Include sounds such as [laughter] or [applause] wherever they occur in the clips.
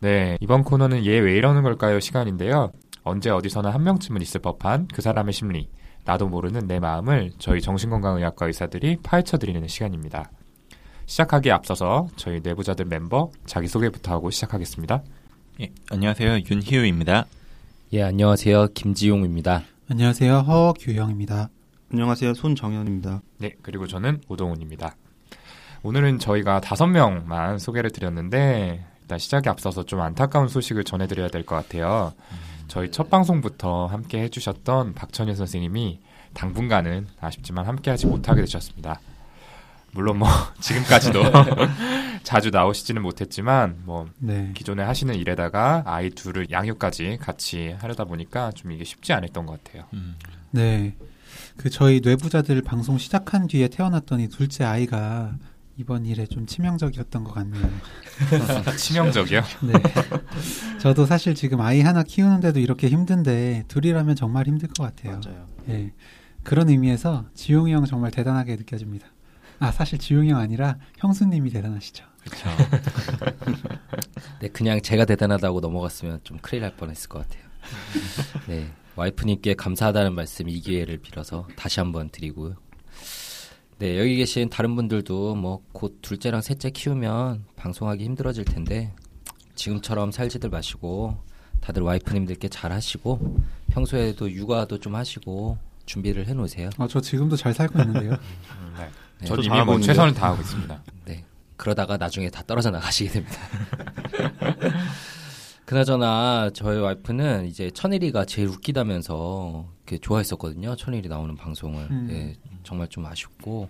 네, 이번 코너는 얘 왜 이러는 걸까요? 시간인데요. 언제 어디서나 한 명쯤은 있을 법한 그 사람의 심리, 나도 모르는 내 마음을 저희 정신건강의학과 의사들이 파헤쳐드리는 시간입니다. 시작하기에 앞서서 저희 내부자들 멤버 자기소개부터 하고 시작하겠습니다. 예, 안녕하세요. 윤희우입니다. 예, 안녕하세요. 김지용입니다. 안녕하세요. 허규영입니다. 안녕하세요. 손정현입니다. 네, 그리고 저는 오동훈입니다. 오늘은 저희가 다섯 명만 소개를 드렸는데 일단 시작에 앞서서 좀 안타까운 소식을 전해드려야 될 것 같아요. 저희 첫 방송부터 함께 해주셨던 박천일 선생님이 당분간은 아쉽지만 함께하지 못하게 되셨습니다. 물론 뭐 [laughs] 지금까지도 [laughs] 자주 나오시지는 못했지만 뭐 네. 기존에 하시는 일에다가 아이 둘을 양육까지 같이 하려다 보니까 좀 이게 쉽지 않았던 것 같아요. 음, 네. 그 저희 뇌부자들 방송 시작한 뒤에 태어났더니 둘째 아이가 이번 일에 좀 치명적이었던 것 같네요. [laughs] 치명적이요? 네. 저도 사실 지금 아이 하나 키우는데도 이렇게 힘든데 둘이라면 정말 힘들 것 같아요. 맞아요. 예. 그런 의미에서 지용이 형 정말 대단하게 느껴집니다. 아, 사실 지용이 형 아니라 형수님이 대단하시죠. 그렇죠. [laughs] 네, 그냥 제가 대단하다고 넘어갔으면 좀 큰일 날 뻔했을 것 같아요. 네, 와이프님께 감사하다는 말씀 이 기회를 빌어서 다시 한번 드리고요. 네, 여기 계신 다른 분들도 뭐 곧 둘째랑 셋째 키우면 방송하기 힘들어질 텐데 지금처럼 살지들 마시고 다들 와이프님들께 잘 하시고 평소에도 육아도 좀 하시고 준비를 해 놓으세요. 어, 저 지금도 잘 살고 있는데요. [laughs] 음, 네. 네. 저도 저도 이미 뭐. 최선을 다하고 있습니다. 네. 그러다가 나중에 다 떨어져 나가시게 됩니다. [laughs] 그나저나 저희 와이프는 이제 천일이가 제일 웃기다면서 이렇게 좋아했었거든요. 천일이 나오는 방송을. 음. 예, 정말 좀 아쉽고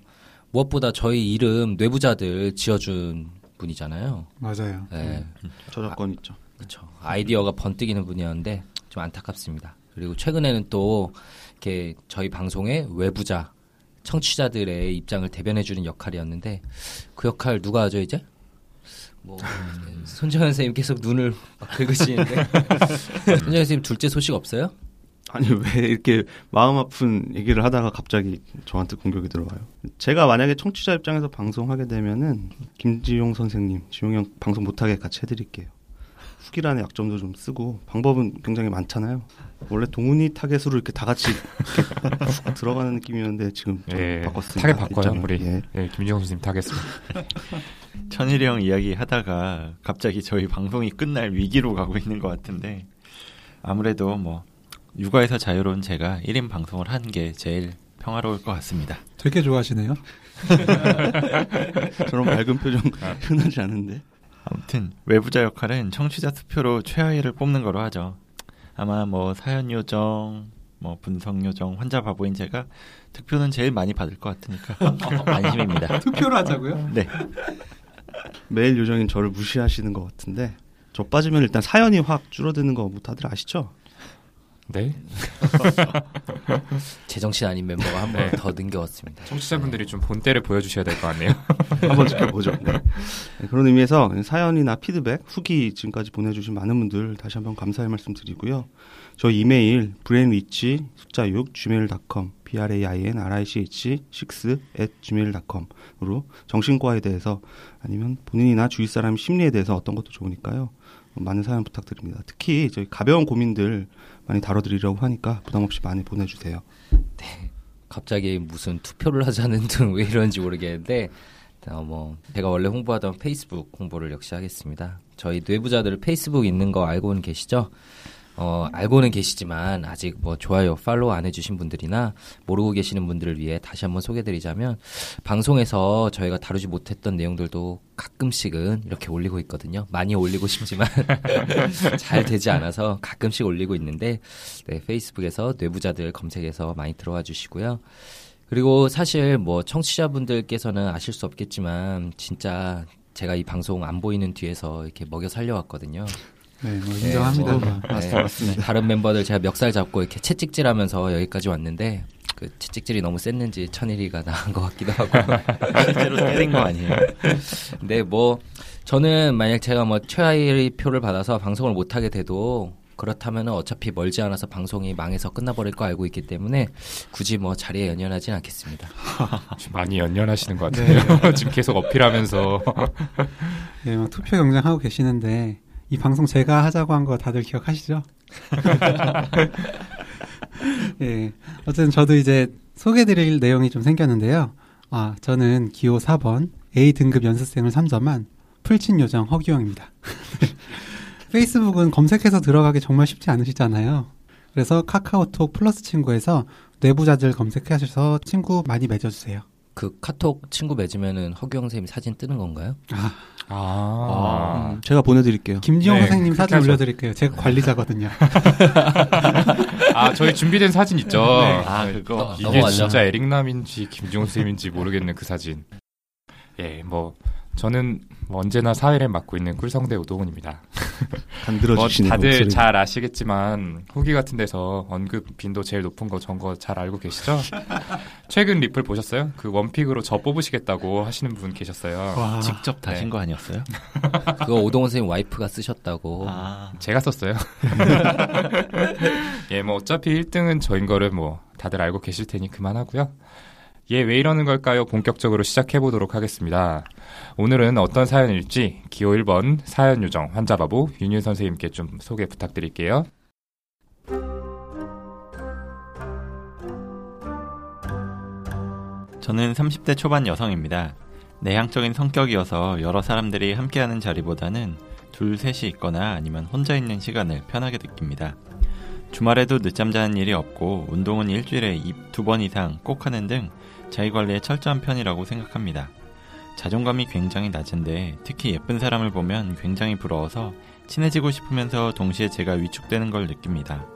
무엇보다 저희 이름 뇌부자들 지어준 분이잖아요. 맞아요. 예, 저작권 있죠. 그렇죠. 아이디어가 번뜩이는 분이었는데 좀 안타깝습니다. 그리고 최근에는 또 이렇게 저희 방송의 외부자 청취자들의 입장을 대변해주는 역할이었는데 그 역할 누가 하죠 이제? 뭐 [laughs] 네, 손정현 선생님 계속 눈을 [laughs] 막 긁으시는데 [laughs] 손정현 선생님 둘째 소식 없어요? 아니 [laughs] 왜 이렇게 마음 아픈 얘기를 하다가 갑자기 저한테 공격이 들어와요. 제가 만약에 청취자 입장에서 방송하게 되면은 김지용 선생님, 지용 형 방송 못하게 같이 해드릴게요. 후기란의 약점도 좀 쓰고 방법은 굉장히 많잖아요. 원래 동훈이 타겟으로 이렇게 다 같이 이렇게 [laughs] 훅 들어가는 느낌이었는데 지금 좀 예, 바꿨습니다. 타겟 바꿔요. 우리. 예. 예, 김지영 선생님 타겠습니다. [laughs] 천일이 형 이야기 하다가 갑자기 저희 방송이 끝날 위기로 가고 있는 것 같은데 아무래도 뭐 육아에서 자유로운 제가 1인 방송을 한 게 제일 평화로울 것 같습니다. 되게 좋아하시네요. [laughs] 저런 밝은 표정 흔하지 않은데. 아무튼 외부자 역할은 청취자 투표로 최하위를 뽑는 거로 하죠. 아마 뭐 사연 요정, 뭐 분석 요정, 환자 바보인 제가 득표는 제일 많이 받을 것 같으니까 [laughs] 안심입니다. 투표를 하자고요? 네. 매일 요정인 저를 무시하시는 것 같은데 저 빠지면 일단 사연이 확 줄어드는 거 뭐 다들 아시죠? 네. [laughs] 제정신 아닌 멤버가 한 번더 능겨왔습니다. 청취자분들이 좀 본때를 보여주셔야 될 것 같네요. [laughs] 한번 지켜보죠. 네. 네, 그런 의미에서 사연이나 피드백, 후기 지금까지 보내주신 많은 분들 다시 한번 감사의 말씀 드리고요. 저희 이메일 brainwich 숫자 6 gmail.com b r a i n r i c h 6 at gmail.com으로 정신과에 대해서 아니면 본인이나 주위 사람 심리에 대해서 어떤 것도 좋으니까요. 많은 사연 부탁드립니다. 특히 저희 가벼운 고민들 많이 다뤄드리려고 하니까 부담 없이 많이 보내주세요. 갑자기 무슨 투표를 하자는 등 왜 이런지 모르겠는데 어, 뭐 제가 원래 홍보하던 페이스북 홍보를 역시 하겠습니다. 저희 뇌부자들 페이스북 있는 거 알고는 계시죠? 어, 알고는 계시지만 아직 뭐 좋아요, 팔로우 안 해주신 분들이나 모르고 계시는 분들을 위해 다시 한번 소개드리자면 방송에서 저희가 다루지 못했던 내용들도 가끔씩은 이렇게 올리고 있거든요. 많이 올리고 싶지만 [laughs] 잘 되지 않아서 가끔씩 올리고 있는데 네, 페이스북에서 뇌부자들 검색해서 많이 들어와 주시고요. 그리고 사실 뭐 청취자분들께서는 아실 수 없겠지만 진짜 제가 이 방송 안 보이는 뒤에서 이렇게 먹여 살려왔거든요. 네, 뭐 인정합니다. 네, 뭐, 뭐. 네, 맞습니다. 다른 멤버들 제가 멱살 잡고 이렇게 채찍질하면서 여기까지 왔는데 그 채찍질이 너무 셌는지 천일이가 나간 것 같기도 하고. [laughs] 실제로 때린 거 아니에요? 근데 뭐 저는 만약 제가 뭐 최하위 표를 받아서 방송을 못 하게 돼도 그렇다면은 어차피 멀지 않아서 방송이 망해서 끝나버릴 거 알고 있기 때문에 굳이 뭐 자리에 연연하진 않겠습니다. [laughs] 좀 많이 연연하시는 것 같아요. [laughs] 지금 계속 어필하면서. 네, 막 투표 경쟁하고 계시는데 이 방송 제가 하자고 한 거 다들 기억하시죠? [laughs] 예. 어쨌든 저도 이제 소개드릴 내용이 좀 생겼는데요. 아, 저는 기호 4번 A 등급 연습생을 선점한 풀친 요정 허규영입니다. [laughs] 페이스북은 검색해서 들어가기 정말 쉽지 않으시잖아요. 그래서 카카오톡 플러스 친구에서 뇌부자들 검색하셔서 친구 많이 맺어주세요. 그 카톡 친구 맺으면은 허규영 선생님 사진 뜨는 건가요? 아, 아, 음, 제가 보내드릴게요. 김지영 네, 선생님 사진 하죠. 올려드릴게요. 제가 관리자거든요. [laughs] 아, 저희 준비된 사진 있죠. 네. 아, 그거. 너- 이게 넘어가죠. 진짜 에릭남인지 김지용 쌤인지 모르겠는 그 사진. 예, 뭐 저는 뭐 언제나 사회를 맡고 있는 꿀성대 우동훈입니다. [laughs] 간들어 뭐 주시는 다들 목소리. 잘 아시겠지만 후기 같은 데서 언급 빈도 제일 높은 거 전 거 잘 알고 계시죠? [laughs] 최근 리플 보셨어요? 그 원픽으로 저 뽑으시겠다고 하시는 분 계셨어요. 와, 직접 다신 네. 거 아니었어요? [laughs] 그거 오동원 선생님 와이프가 쓰셨다고. 아, 제가 썼어요. 예, 뭐 어차피 1등은 저인 거를 뭐 다들 알고 계실 테니 그만하고요. 예, 왜 이러는 걸까요? 본격적으로 시작해 보도록 하겠습니다. 오늘은 어떤 사연일지 기호 1번 사연 요정 환자바보 윤윤 선생님께 좀 소개 부탁드릴게요. 저는 30대 초반 여성입니다. 내향적인 성격이어서 여러 사람들이 함께하는 자리보다는 둘, 셋이 있거나 아니면 혼자 있는 시간을 편하게 느낍니다. 주말에도 늦잠 자는 일이 없고 운동은 일주일에 두 번 이상 꼭 하는 등 자기 관리에 철저한 편이라고 생각합니다. 자존감이 굉장히 낮은데 특히 예쁜 사람을 보면 굉장히 부러워서 친해지고 싶으면서 동시에 제가 위축되는 걸 느낍니다.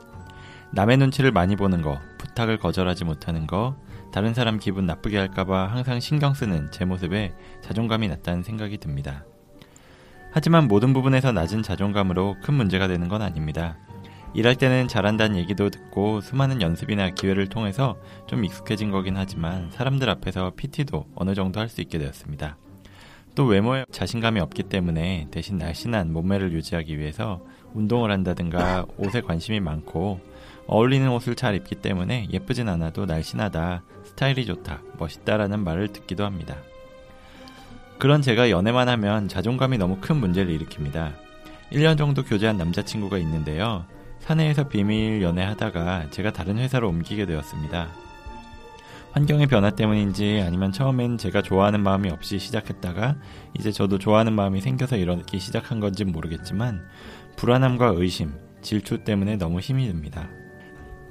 남의 눈치를 많이 보는 거, 부탁을 거절하지 못하는 거, 다른 사람 기분 나쁘게 할까봐 항상 신경 쓰는 제 모습에 자존감이 낮다는 생각이 듭니다. 하지만 모든 부분에서 낮은 자존감으로 큰 문제가 되는 건 아닙니다. 일할 때는 잘한다는 얘기도 듣고 수많은 연습이나 기회를 통해서 좀 익숙해진 거긴 하지만 사람들 앞에서 PT도 어느 정도 할 수 있게 되었습니다. 또 외모에 자신감이 없기 때문에 대신 날씬한 몸매를 유지하기 위해서 운동을 한다든가 옷에 관심이 많고 어울리는 옷을 잘 입기 때문에 예쁘진 않아도 날씬하다, 스타일이 좋다, 멋있다라는 말을 듣기도 합니다. 그런 제가 연애만 하면 자존감이 너무 큰 문제를 일으킵니다. 1년 정도 교제한 남자친구가 있는데요. 사내에서 비밀 연애하다가 제가 다른 회사로 옮기게 되었습니다. 환경의 변화 때문인지 아니면 처음엔 제가 좋아하는 마음이 없이 시작했다가 이제 저도 좋아하는 마음이 생겨서 이러기 시작한 건지 모르겠지만 불안함과 의심, 질투 때문에 너무 힘이 듭니다.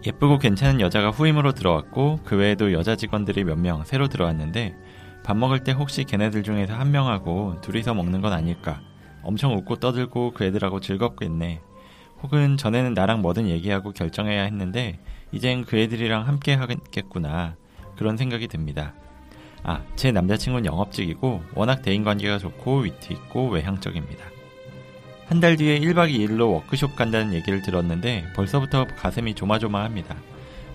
예쁘고 괜찮은 여자가 후임으로 들어왔고 그 외에도 여자 직원들이 몇 명 새로 들어왔는데 밥 먹을 때 혹시 걔네들 중에서 한 명하고 둘이서 먹는 건 아닐까 엄청 웃고 떠들고 그 애들하고 즐겁겠네 혹은 전에는 나랑 뭐든 얘기하고 결정해야 했는데 이젠 그 애들이랑 함께 하겠구나 그런 생각이 듭니다. 아, 제 남자친구는 영업직이고 워낙 대인관계가 좋고 위트 있고 외향적입니다. 한 달 뒤에 1박 2일로 워크숍 간다는 얘기를 들었는데 벌써부터 가슴이 조마조마합니다.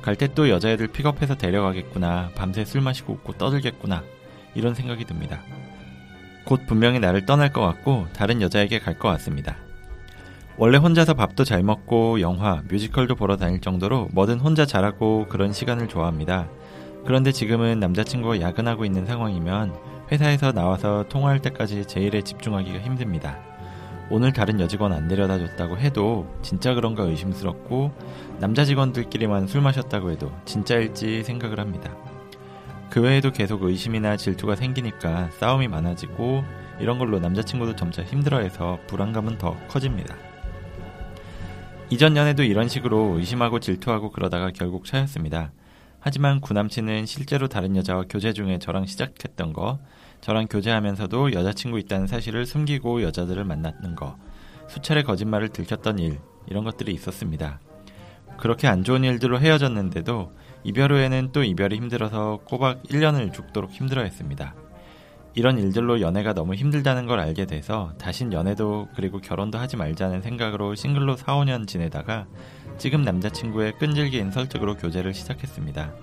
갈 때 또 여자애들 픽업해서 데려가겠구나. 밤새 술 마시고 웃고 떠들겠구나. 이런 생각이 듭니다. 곧 분명히 나를 떠날 것 같고 다른 여자에게 갈 것 같습니다. 원래 혼자서 밥도 잘 먹고 영화, 뮤지컬도 보러 다닐 정도로 뭐든 혼자 잘하고 그런 시간을 좋아합니다. 그런데 지금은 남자친구가 야근하고 있는 상황이면 회사에서 나와서 통화할 때까지 제 일에 집중하기가 힘듭니다. 오늘 다른 여직원 안 데려다 줬다고 해도 진짜 그런가 의심스럽고 남자 직원들끼리만 술 마셨다고 해도 진짜일지 생각을 합니다. 그 외에도 계속 의심이나 질투가 생기니까 싸움이 많아지고 이런 걸로 남자친구도 점차 힘들어해서 불안감은 더 커집니다. 이전 연애도 이런 식으로 의심하고 질투하고 그러다가 결국 차였습니다. 하지만 구남친은 실제로 다른 여자와 교제 중에 저랑 시작했던 거, 저랑 교제하면서도 여자친구 있다는 사실을 숨기고 여자들을 만났는 거, 수차례 거짓말을 들켰던 일, 이런 것들이 있었습니다. 그렇게 안 좋은 일들로 헤어졌는데도 이별 후에는 또 이별이 힘들어서 꼬박 1년을 죽도록 힘들어 했습니다. 이런 일들로 연애가 너무 힘들다는 걸 알게 돼서 다신 연애도 그리고 결혼도 하지 말자는 생각으로 싱글로 4, 5년 지내다가 지금 남자친구의 끈질긴 설득으로 교제를 시작했습니다.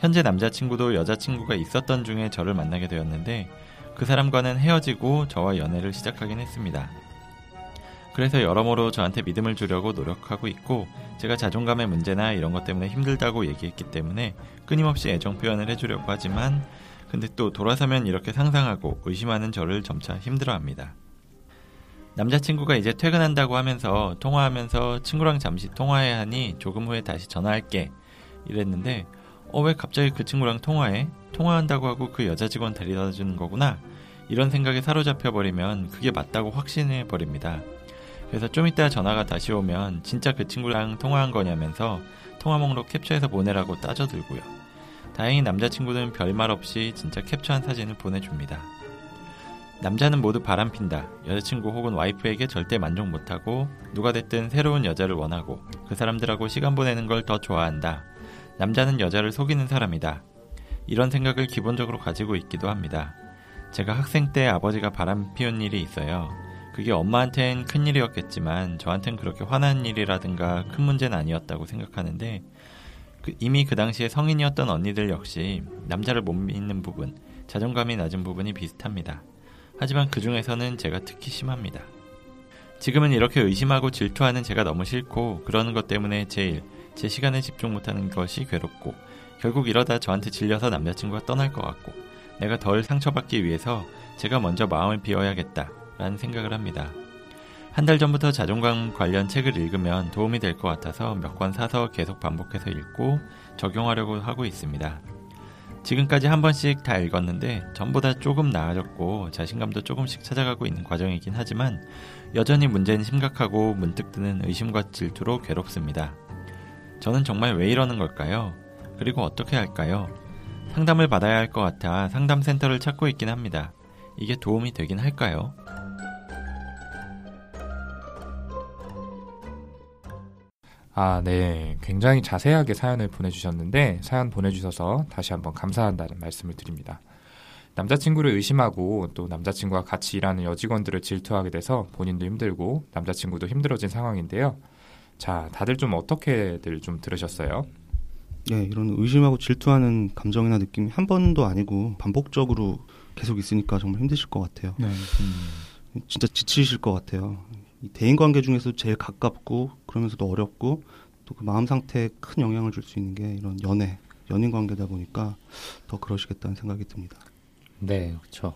현재 남자친구도 여자친구가 있었던 중에 저를 만나게 되었는데 그 사람과는 헤어지고 저와 연애를 시작하긴 했습니다. 그래서 여러모로 저한테 믿음을 주려고 노력하고 있고 제가 자존감의 문제나 이런 것 때문에 힘들다고 얘기했기 때문에 끊임없이 애정 표현을 해주려고 하지만 근데 또 돌아서면 이렇게 상상하고 의심하는 저를 점차 힘들어합니다. 남자친구가 이제 퇴근한다고 하면서 통화하면서 친구랑 잠시 통화해야 하니 조금 후에 다시 전화할게. 이랬는데, 어, 왜 갑자기 그 친구랑 통화해? 통화한다고 하고 그 여자 직원 데려다 주는 거구나? 이런 생각에 사로잡혀 버리면 그게 맞다고 확신해 버립니다. 그래서 좀 이따 전화가 다시 오면 진짜 그 친구랑 통화한 거냐면서 통화 목록 캡처해서 보내라고 따져들고요. 다행히 남자친구는 별말 없이 진짜 캡처한 사진을 보내줍니다. 남자는 모두 바람핀다. 여자친구 혹은 와이프에게 절대 만족 못하고 누가 됐든 새로운 여자를 원하고 그 사람들하고 시간 보내는 걸 더 좋아한다. 남자는 여자를 속이는 사람이다. 이런 생각을 기본적으로 가지고 있기도 합니다. 제가 학생 때 아버지가 바람 피운 일이 있어요. 그게 엄마한텐 큰 일이었겠지만 저한텐 그렇게 화난 일이라든가 큰 문제는 아니었다고 생각하는데 그 이미 그 당시에 성인이었던 언니들 역시 남자를 못 믿는 부분, 자존감이 낮은 부분이 비슷합니다. 하지만 그 중에서는 제가 특히 심합니다. 지금은 이렇게 의심하고 질투하는 제가 너무 싫고 그러는 것 때문에 제일 제 시간에 집중 못하는 것이 괴롭고 결국 이러다 저한테 질려서 남자친구가 떠날 것 같고 내가 덜 상처받기 위해서 제가 먼저 마음을 비워야겠다 라는 생각을 합니다. 한 달 전부터 자존감 관련 책을 읽으면 도움이 될 것 같아서 몇 권 사서 계속 반복해서 읽고 적용하려고 하고 있습니다. 지금까지 한 번씩 다 읽었는데 전보다 조금 나아졌고 자신감도 조금씩 찾아가고 있는 과정이긴 하지만 여전히 문제는 심각하고 문득 드는 의심과 질투로 괴롭습니다. 저는 정말 왜 이러는 걸까요? 그리고 어떻게 할까요? 상담을 받아야 할 것 같아 상담센터를 찾고 있긴 합니다. 이게 도움이 되긴 할까요? 아, 네. 굉장히 자세하게 사연을 보내주셨는데, 사연 보내주셔서 다시 한번 감사한다는 말씀을 드립니다. 남자친구를 의심하고 또 남자친구와 같이 일하는 여직원들을 질투하게 돼서 본인도 힘들고 남자친구도 힘들어진 상황인데요. 자, 다들 좀 어떻게들 좀 들으셨어요? 예, 이런 의심하고 질투하는 감정이나 느낌이 한 번도 아니고 반복적으로 계속 있으니까 정말 힘드실 것 같아요. 네. 진짜 지치실 것 같아요. 이 대인 관계 중에서 제일 가깝고 그러면서도 어렵고 또 그 마음 상태에 큰 영향을 줄 수 있는 게 이런 연애, 연인 관계다 보니까 더 그러시겠다는 생각이 듭니다. 네, 그렇죠.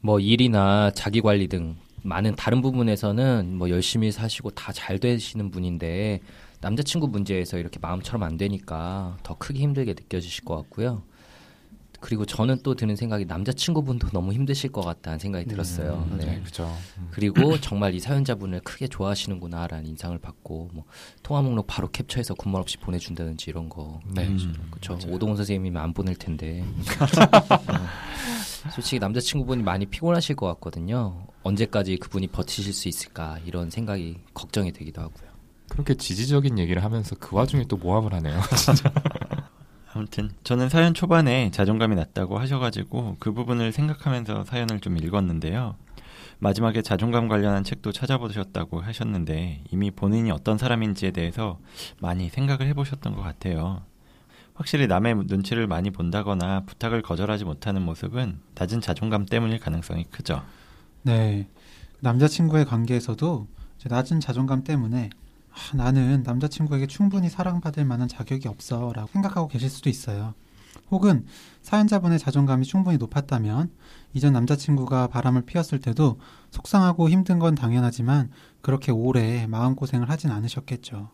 뭐 일이나 자기 관리 등 많은 다른 부분에서는 뭐 열심히 사시고 다 잘 되시는 분인데 남자친구 문제에서 이렇게 마음처럼 안 되니까 더 크게 힘들게 느껴지실 것 같고요. 그리고 저는 또 드는 생각이 남자친구분도 너무 힘드실 것 같다는 생각이 들었어요. 네, 네. 그죠. 그리고 정말 이 사연자분을 크게 좋아하시는구나라는 인상을 받고 뭐 통화 목록 바로 캡처해서 군말 없이 보내준다든지 이런 거 네. 그렇죠. 오동훈 선생님이면 안 보낼 텐데. [laughs] 어, 솔직히 남자친구분이 많이 피곤하실 것 같거든요. 언제까지 그분이 버티실 수 있을까 이런 생각이 걱정이 되기도 하고요. 그렇게 지지적인 얘기를 하면서 그 와중에 또 모함을 하네요. [laughs] 아무튼 저는 사연 초반에 자존감이 낮다고 하셔가지고 그 부분을 생각하면서 사연을 좀 읽었는데요. 마지막에 자존감 관련한 책도 찾아보셨다고 하셨는데 이미 본인이 어떤 사람인지에 대해서 많이 생각을 해보셨던 것 같아요. 확실히 남의 눈치를 많이 본다거나 부탁을 거절하지 못하는 모습은 낮은 자존감 때문일 가능성이 크죠. 네. 남자친구의 관계에서도 낮은 자존감 때문에 아, 나는 남자친구에게 충분히 사랑받을 만한 자격이 없어 라고 생각하고 계실 수도 있어요. 혹은 사연자분의 자존감이 충분히 높았다면 이전 남자친구가 바람을 피웠을 때도 속상하고 힘든 건 당연하지만 그렇게 오래 마음고생을 하진 않으셨겠죠.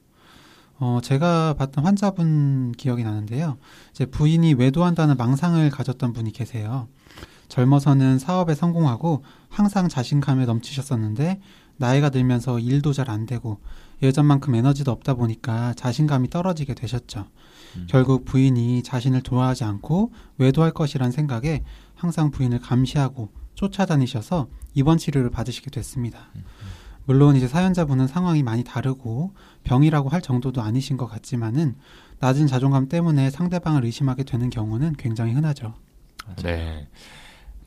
어, 제가 봤던 환자분 기억이 나는데요. 제 부인이 외도한다는 망상을 가졌던 분이 계세요. 젊어서는 사업에 성공하고 항상 자신감에 넘치셨었는데 나이가 들면서 일도 잘 안 되고 예전만큼 에너지도 없다 보니까 자신감이 떨어지게 되셨죠. 음. 결국 부인이 자신을 좋아하지 않고 외도할 것이란 생각에 항상 부인을 감시하고 쫓아다니셔서 입원 치료를 받으시게 됐습니다. 물론 이제 사연자분은 상황이 많이 다르고 병이라고 할 정도도 아니신 것 같지만은 낮은 자존감 때문에 상대방을 의심하게 되는 경우는 굉장히 흔하죠. 네.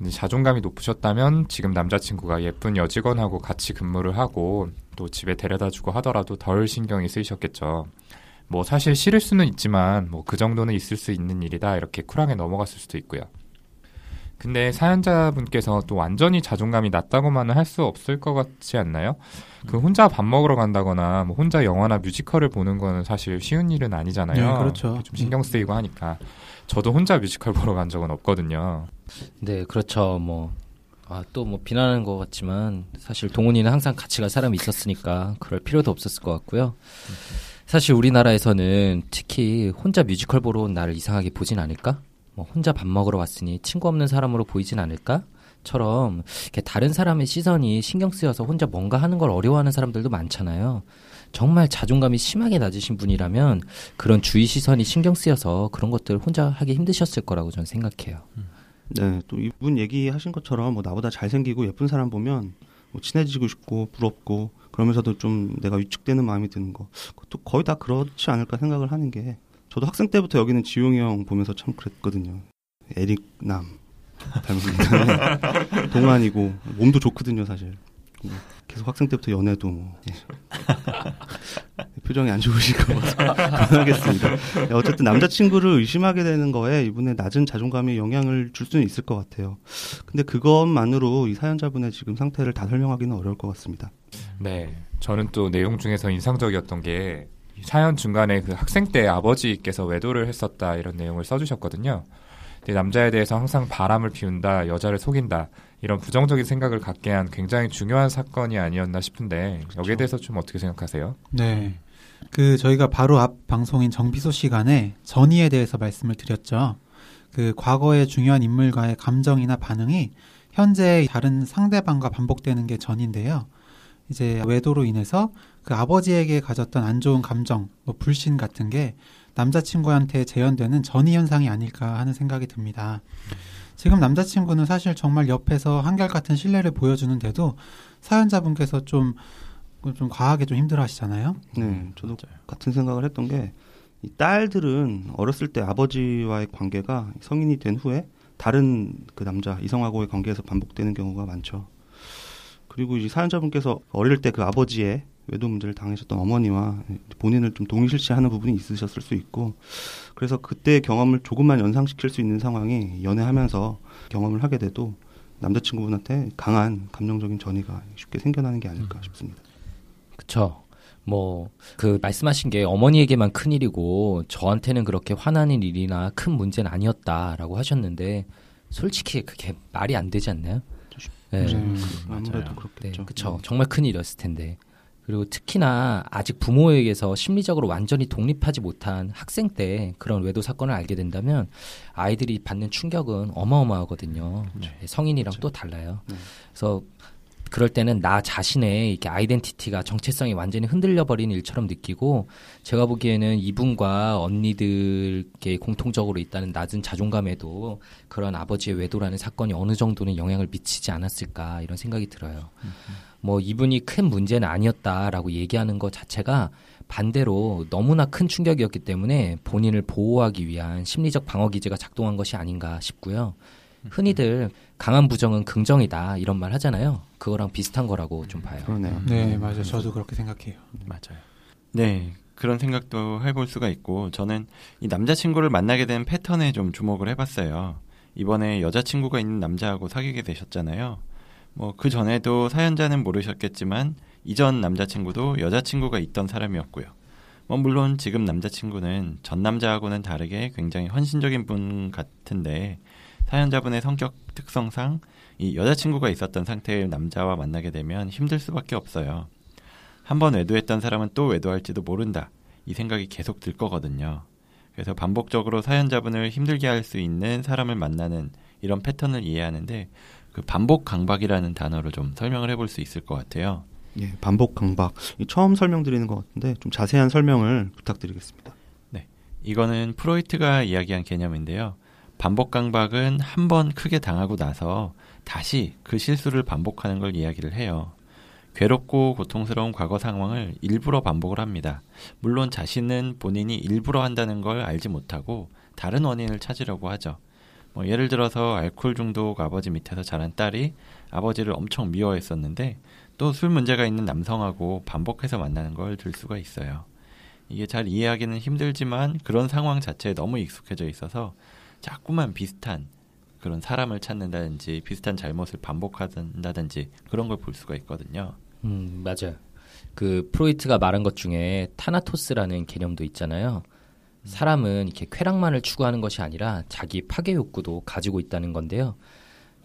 자존감이 높으셨다면 지금 남자친구가 예쁜 여직원하고 같이 근무를 하고 또 집에 데려다 주고 하더라도 덜 신경이 쓰이셨겠죠. 뭐 사실 싫을 수는 있지만 뭐 그 정도는 있을 수 있는 일이다 이렇게 쿨하게 넘어갔을 수도 있고요. 근데 사연자분께서 또 완전히 자존감이 낮다고만은 할 수 없을 것 같지 않나요? 그 혼자 밥 먹으러 간다거나 뭐 혼자 영화나 뮤지컬을 보는 거는 사실 쉬운 일은 아니잖아요. 네, 그렇죠. 좀 신경 쓰이고 하니까 저도 혼자 뮤지컬 보러 간 적은 없거든요. 네, 그렇죠. 뭐 아, 또 뭐 비난하는 것 같지만 사실 동훈이는 항상 같이 갈 사람이 있었으니까 그럴 필요도 없었을 것 같고요. 사실 우리나라에서는 특히 혼자 뮤지컬 보러 온 나를 이상하게 보진 않을까? 뭐 혼자 밥 먹으러 왔으니 친구 없는 사람으로 보이진 않을까? 처럼 다른 사람의 시선이 신경 쓰여서 혼자 뭔가 하는 걸 어려워하는 사람들도 많잖아요. 정말 자존감이 심하게 낮으신 분이라면 그런 주위 시선이 신경 쓰여서 그런 것들 혼자 하기 힘드셨을 거라고 저는 생각해요. 네, 또 이분 얘기하신 것처럼 뭐 나보다 잘생기고 예쁜 사람 보면 뭐 친해지고 싶고 부럽고 그러면서도 좀 내가 위축되는 마음이 드는 거 그것도 거의 다 그렇지 않을까 생각을 하는 게 저도 학생 때부터 여기는 지용이 형 보면서 참 그랬거든요. 에릭 남 닮은 동안이고 몸도 좋거든요 사실. 뭐 계속 학생 때부터 연애도 뭐 예. [laughs] 표정이 안 좋으실까 봐 그만하겠습니다. 예, 어쨌든 남자친구를 의심하게 되는 거에 이분의 낮은 자존감이 영향을 줄 수는 있을 것 같아요. 근데 그것만으로 이 사연자분의 지금 상태를 다 설명하기는 어려울 것 같습니다. 네. 저는 또 내용 중에서 인상적이었던 게 사연 중간에 그 학생 때 아버지께서 외도를 했었다 이런 내용을 써주셨거든요. 남자에 대해서 항상 바람을 피운다, 여자를 속인다 이런 부정적인 생각을 갖게 한 굉장히 중요한 사건이 아니었나 싶은데 여기에 대해서 좀 어떻게 생각하세요? 네. 그 저희가 바로 앞 방송인 정비소 시간에 전이에 대해서 말씀을 드렸죠. 그 과거의 중요한 인물과의 감정이나 반응이 현재 다른 상대방과 반복되는 게 전인데요. 이제 외도로 인해서 그 아버지에게 가졌던 안 좋은 감정, 뭐 불신 같은 게 남자친구한테 재현되는 전이 현상이 아닐까 하는 생각이 듭니다. 지금 남자친구는 사실 정말 옆에서 한결같은 신뢰를 보여주는데도 사연자분께서 좀, 좀 과하게 좀 힘들어 하시잖아요. 네, 저도 같은 생각을 했던 게, 이 딸들은 어렸을 때 아버지와의 관계가 성인이 된 후에 다른 그 남자, 이성하고의 관계에서 반복되는 경우가 많죠. 그리고 이제 사연자분께서 어릴 때 그 아버지의 외도 문제를 당하셨던 어머니와 본인을 좀 동일시하는 부분이 있으셨을 수 있고 그래서 그때의 경험을 조금만 연상시킬 수 있는 상황이 연애하면서 경험을 하게 돼도 남자친구분한테 강한 감정적인 전이가 쉽게 생겨나는 게 아닐까 싶습니다. 그쵸. 뭐, 그, 말씀하신 게 어머니에게만 큰 일이고, 저한테는 그렇게 화나는 일이나 큰 문제는 아니었다라고 하셨는데, 솔직히 그게 말이 안 되지 않나요? 네. 음, 맞아요. 아무래도 네, 그렇겠죠. 그쵸. 정말 큰 일이었을 텐데. 그리고 특히나 아직 부모에게서 심리적으로 완전히 독립하지 못한 학생 때 그런 외도 사건을 알게 된다면 아이들이 받는 충격은 어마어마하거든요. 네, 성인이랑 또 달라요. 네. 그래서 그럴 때는 나 자신의 이렇게 아이덴티티가 정체성이 완전히 흔들려 버린 일처럼 느끼고 제가 보기에는 이분과 언니들께 공통적으로 있다는 낮은 자존감에도 그런 아버지의 외도라는 사건이 어느 정도는 영향을 미치지 않았을까 이런 생각이 들어요. 뭐 이분이 큰 문제는 아니었다라고 얘기하는 것 자체가 반대로 너무나 큰 충격이었기 때문에 본인을 보호하기 위한 심리적 방어 기제가 작동한 것이 아닌가 싶고요. 흔히들 강한 부정은 긍정이다 이런 말 하잖아요. 그거랑 비슷한 거라고 좀 봐요. 그러네요. 네, 맞아요. 저도 그렇게 생각해요. 맞아요. 네, 그런 생각도 해볼 수가 있고 저는 이 남자친구를 만나게 된 패턴에 좀 주목을 해봤어요. 이번에 여자친구가 있는 남자하고 사귀게 되셨잖아요. 뭐 그 전에도 사연자는 모르셨겠지만 이전 남자친구도 여자친구가 있던 사람이었고요. 뭐 물론 지금 남자친구는 전 남자하고는 다르게 굉장히 헌신적인 분 같은데 사연자분의 성격 특성상 이 여자친구가 있었던 상태의 남자와 만나게 되면 힘들 수밖에 없어요. 한번 외도했던 사람은 또 외도할지도 모른다. 이 생각이 계속 들 거거든요. 그래서 반복적으로 사연자분을 힘들게 할 수 있는 사람을 만나는 이런 패턴을 이해하는데 그 반복 강박이라는 단어로 좀 설명을 해볼 수 있을 것 같아요. 예, 반복 강박. 이 처음 설명드리는 것 같은데 좀 자세한 설명을 부탁드리겠습니다. 이거는 프로이트가 이야기한 개념인데요. 반복 강박은 한 번 크게 당하고 나서 다시 그 실수를 반복하는 걸 이야기를 해요. 괴롭고 고통스러운 과거 상황을 일부러 반복을 합니다. 물론 자신은 본인이 일부러 한다는 걸 알지 못하고 다른 원인을 찾으려고 하죠. 뭐 예를 들어서 알코올 중독 아버지 밑에서 자란 딸이 아버지를 엄청 미워했었는데 또 술 문제가 있는 남성하고 반복해서 만나는 걸 들 수가 있어요. 이게 잘 이해하기는 힘들지만 그런 상황 자체에 너무 익숙해져 있어서 자꾸만 비슷한 그런 사람을 찾는다든지 비슷한 잘못을 반복한다든지 그런 걸 볼 수가 있거든요. 음, 맞아요. 그 프로이트가 말한 것 중에 타나토스라는 개념도 있잖아요. 사람은 이렇게 쾌락만을 추구하는 것이 아니라 자기 파괴 욕구도 가지고 있다는 건데요.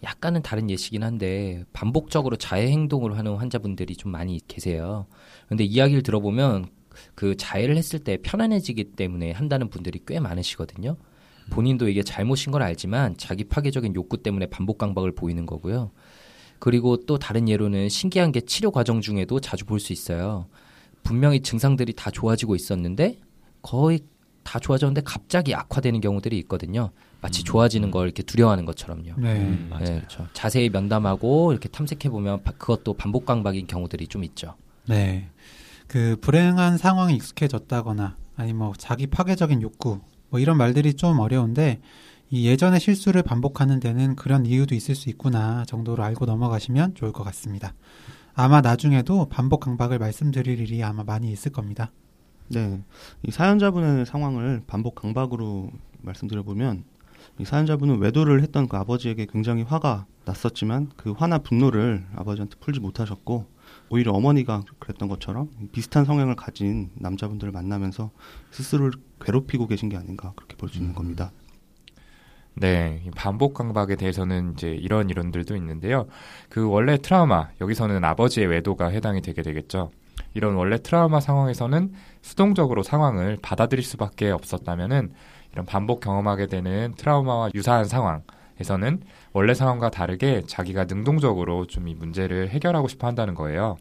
약간은 다른 예시긴 한데 반복적으로 자해 행동을 하는 환자분들이 좀 많이 계세요. 근데 이야기를 들어보면 그 자해를 했을 때 편안해지기 때문에 한다는 분들이 꽤 많으시거든요. 본인도 이게 잘못인 걸 알지만 자기 파괴적인 욕구 때문에 반복 강박을 보이는 거고요. 그리고 또 다른 예로는 신기한 게 치료 과정 중에도 자주 볼 수 있어요. 분명히 증상들이 다 좋아지고 있었는데 거의 다 좋아졌는데 갑자기 악화되는 경우들이 있거든요. 마치 좋아지는 걸 이렇게 두려워하는 것처럼요. 네. 음, 맞아요. 네, 그렇죠. 자세히 면담하고 이렇게 탐색해 보면 그것도 반복 강박인 경우들이 좀 있죠. 네. 그 불행한 상황에 익숙해졌다거나 아니 뭐 자기 파괴적인 욕구 뭐 이런 말들이 좀 어려운데 이 예전의 실수를 반복하는 데는 그런 이유도 있을 수 있구나 정도로 알고 넘어가시면 좋을 것 같습니다. 아마 나중에도 반복 강박을 말씀드릴 일이 아마 많이 있을 겁니다. 네. 이 사연자분의 상황을 반복 강박으로 말씀드려보면 이 사연자분은 외도를 했던 그 아버지에게 굉장히 화가 났었지만 그 화나 분노를 아버지한테 풀지 못하셨고 오히려 어머니가 그랬던 것처럼 비슷한 성향을 가진 남자분들을 만나면서 스스로를 괴롭히고 계신 게 아닌가 그렇게 볼 수 있는 겁니다. 네, 이 반복 강박에 대해서는 이제 이런 이론들도 있는데요. 그 원래 트라우마 여기서는 아버지의 외도가 해당이 되게 되겠죠. 이런 원래 트라우마 상황에서는 수동적으로 상황을 받아들일 수밖에 없었다면은 이런 반복 경험하게 되는 트라우마와 유사한 상황에서는 원래 상황과 다르게 자기가 능동적으로 좀 이 문제를 해결하고 싶어 한다는 거예요.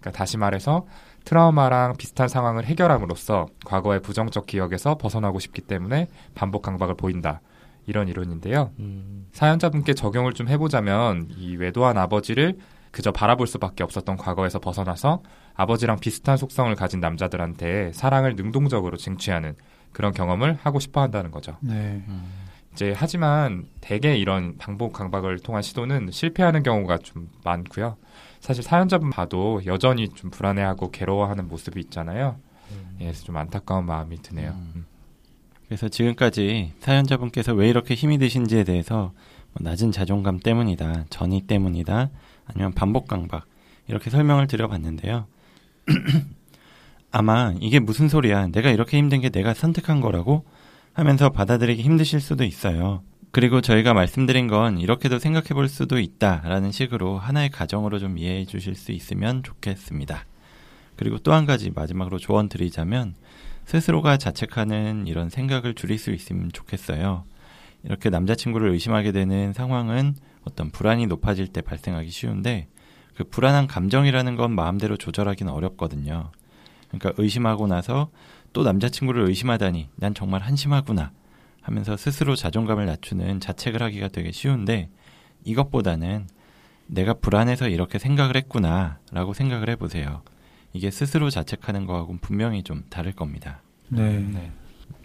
그러니까 다시 말해서 트라우마랑 비슷한 상황을 해결함으로써 과거의 부정적 기억에서 벗어나고 싶기 때문에 반복 강박을 보인다. 이런 이론인데요. 음, 사연자분께 적용을 좀 해보자면 이 외도한 아버지를 그저 바라볼 수밖에 없었던 과거에서 벗어나서 아버지랑 비슷한 속성을 가진 남자들한테 사랑을 능동적으로 쟁취하는 그런 경험을 하고 싶어 한다는 거죠. 네. 이제 하지만 대개 이런 반복 강박을 통한 시도는 실패하는 경우가 좀 많고요. 사실 사연자분 봐도 여전히 좀 불안해하고 괴로워하는 모습이 있잖아요. 예, 그래서 좀 안타까운 마음이 드네요. 음. 음. 그래서 지금까지 사연자분께서 왜 이렇게 힘이 드신지에 대해서 뭐 낮은 자존감 때문이다, 전이 때문이다, 아니면 반복 강박 이렇게 설명을 드려봤는데요. [clears throat] 아마 이게 무슨 소리야? 내가 이렇게 힘든 게 내가 선택한 거라고 하면서 받아들이기 힘드실 수도 있어요. 그리고 저희가 말씀드린 건 이렇게도 생각해 볼 수도 있다라는 식으로 하나의 가정으로 좀 이해해 주실 수 있으면 좋겠습니다. 그리고 또 한 가지 마지막으로 조언 드리자면 스스로가 자책하는 이런 생각을 줄일 수 있으면 좋겠어요. 이렇게 남자친구를 의심하게 되는 상황은 어떤 불안이 높아질 때 발생하기 쉬운데 그 불안한 감정이라는 건 마음대로 조절하기는 어렵거든요. 그러니까 의심하고 나서 또 남자친구를 의심하다니 난 정말 한심하구나 하면서 스스로 자존감을 낮추는 자책을 하기가 되게 쉬운데 이것보다는 내가 불안해서 이렇게 생각을 했구나 라고 생각을 해보세요. 이게 스스로 자책하는 거하고는 분명히 좀 다를 겁니다. 네.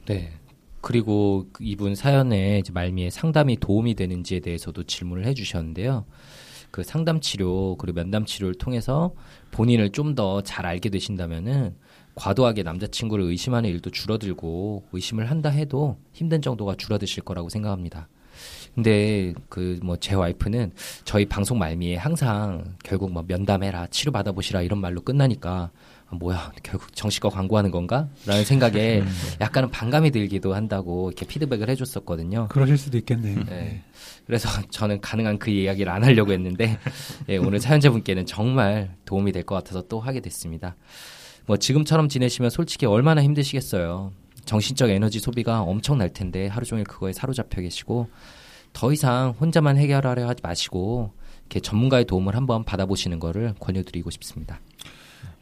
네. 그리고 그 이분 사연에 이제 말미에 상담이 도움이 되는지에 대해서도 질문을 해주셨는데요. 그 상담 치료 그리고 면담 치료를 통해서 본인을 좀 더 잘 알게 되신다면은 과도하게 남자친구를 의심하는 일도 줄어들고 의심을 한다 해도 힘든 정도가 줄어드실 거라고 생각합니다. 근데 그 뭐 제 와이프는 저희 방송 말미에 항상 결국 뭐 면담해라 치료 받아보시라 이런 말로 끝나니까 아, 뭐야 결국 정신과 광고하는 건가? 라는 생각에 [laughs] 약간은 반감이 들기도 한다고 이렇게 피드백을 해줬었거든요. 그러실 수도 있겠네요. 네. 그래서 저는 가능한 그 이야기를 안 하려고 했는데 예, 오늘 사연자분께는 정말 도움이 될 것 같아서 또 하게 됐습니다. 뭐 지금처럼 지내시면 솔직히 얼마나 힘드시겠어요. 정신적 에너지 소비가 엄청 날 텐데 하루 종일 그거에 사로잡혀 계시고 더 이상 혼자만 해결하려 하지 마시고 이렇게 전문가의 도움을 한번 받아보시는 거를 권유드리고 싶습니다.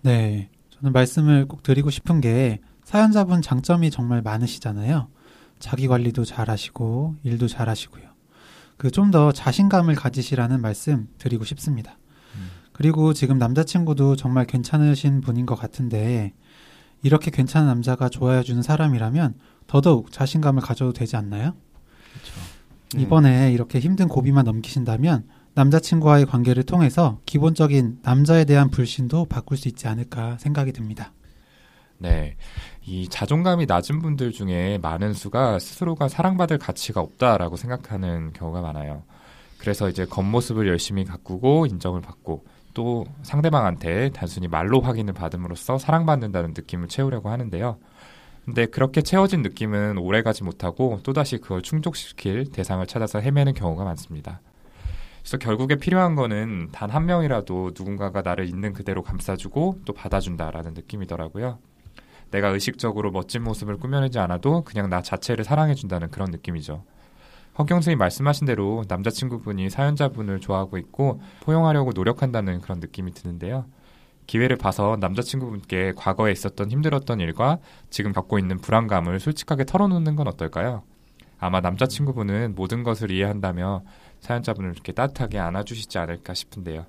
네. 저는 말씀을 꼭 드리고 싶은 게 사연자분 장점이 정말 많으시잖아요. 자기 관리도 잘 하시고 일도 잘 하시고요. 그 좀 더 자신감을 가지시라는 말씀 드리고 싶습니다. 그리고 지금 남자친구도 정말 괜찮으신 분인 것 같은데 이렇게 괜찮은 남자가 좋아해 주는 사람이라면 더더욱 자신감을 가져도 되지 않나요? 네. 이번에 이렇게 힘든 고비만 넘기신다면 남자친구와의 관계를 통해서 기본적인 남자에 대한 불신도 바꿀 수 있지 않을까 생각이 듭니다. 네. 이 자존감이 낮은 분들 중에 많은 수가 스스로가 사랑받을 가치가 없다라고 생각하는 경우가 많아요. 그래서 이제 겉모습을 열심히 가꾸고 인정을 받고 또 상대방한테 단순히 말로 확인을 받음으로써 사랑받는다는 느낌을 채우려고 하는데요. 근데 그렇게 채워진 느낌은 오래 가지 못하고 또다시 그걸 충족시킬 대상을 찾아서 헤매는 경우가 많습니다. 그래서 결국에 필요한 거는 단 한 명이라도 누군가가 나를 있는 그대로 감싸주고 또 받아준다라는 느낌이더라고요. 내가 의식적으로 멋진 모습을 꾸며내지 않아도 그냥 나 자체를 사랑해준다는 그런 느낌이죠. 허경 선생님 말씀하신 대로 남자친구분이 사연자분을 좋아하고 있고 포용하려고 노력한다는 그런 느낌이 드는데요. 기회를 봐서 남자친구분께 과거에 있었던 힘들었던 일과 지금 갖고 있는 불안감을 솔직하게 털어놓는 건 어떨까요? 아마 남자친구분은 모든 것을 이해한다며 사연자분을 이렇게 따뜻하게 안아주시지 않을까 싶은데요.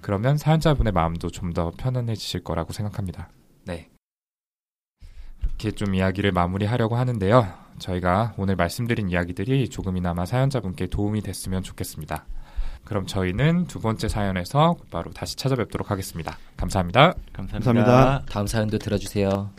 그러면 사연자분의 마음도 좀 더 편안해지실 거라고 생각합니다. 네. 이렇게 좀 이야기를 마무리하려고 하는데요. 저희가 오늘 말씀드린 이야기들이 조금이나마 사연자분께 도움이 됐으면 좋겠습니다. 그럼 저희는 두 번째 사연에서 바로 다시 찾아뵙도록 하겠습니다. 감사합니다. 감사합니다. 감사합니다. 다음 사연도 들어주세요.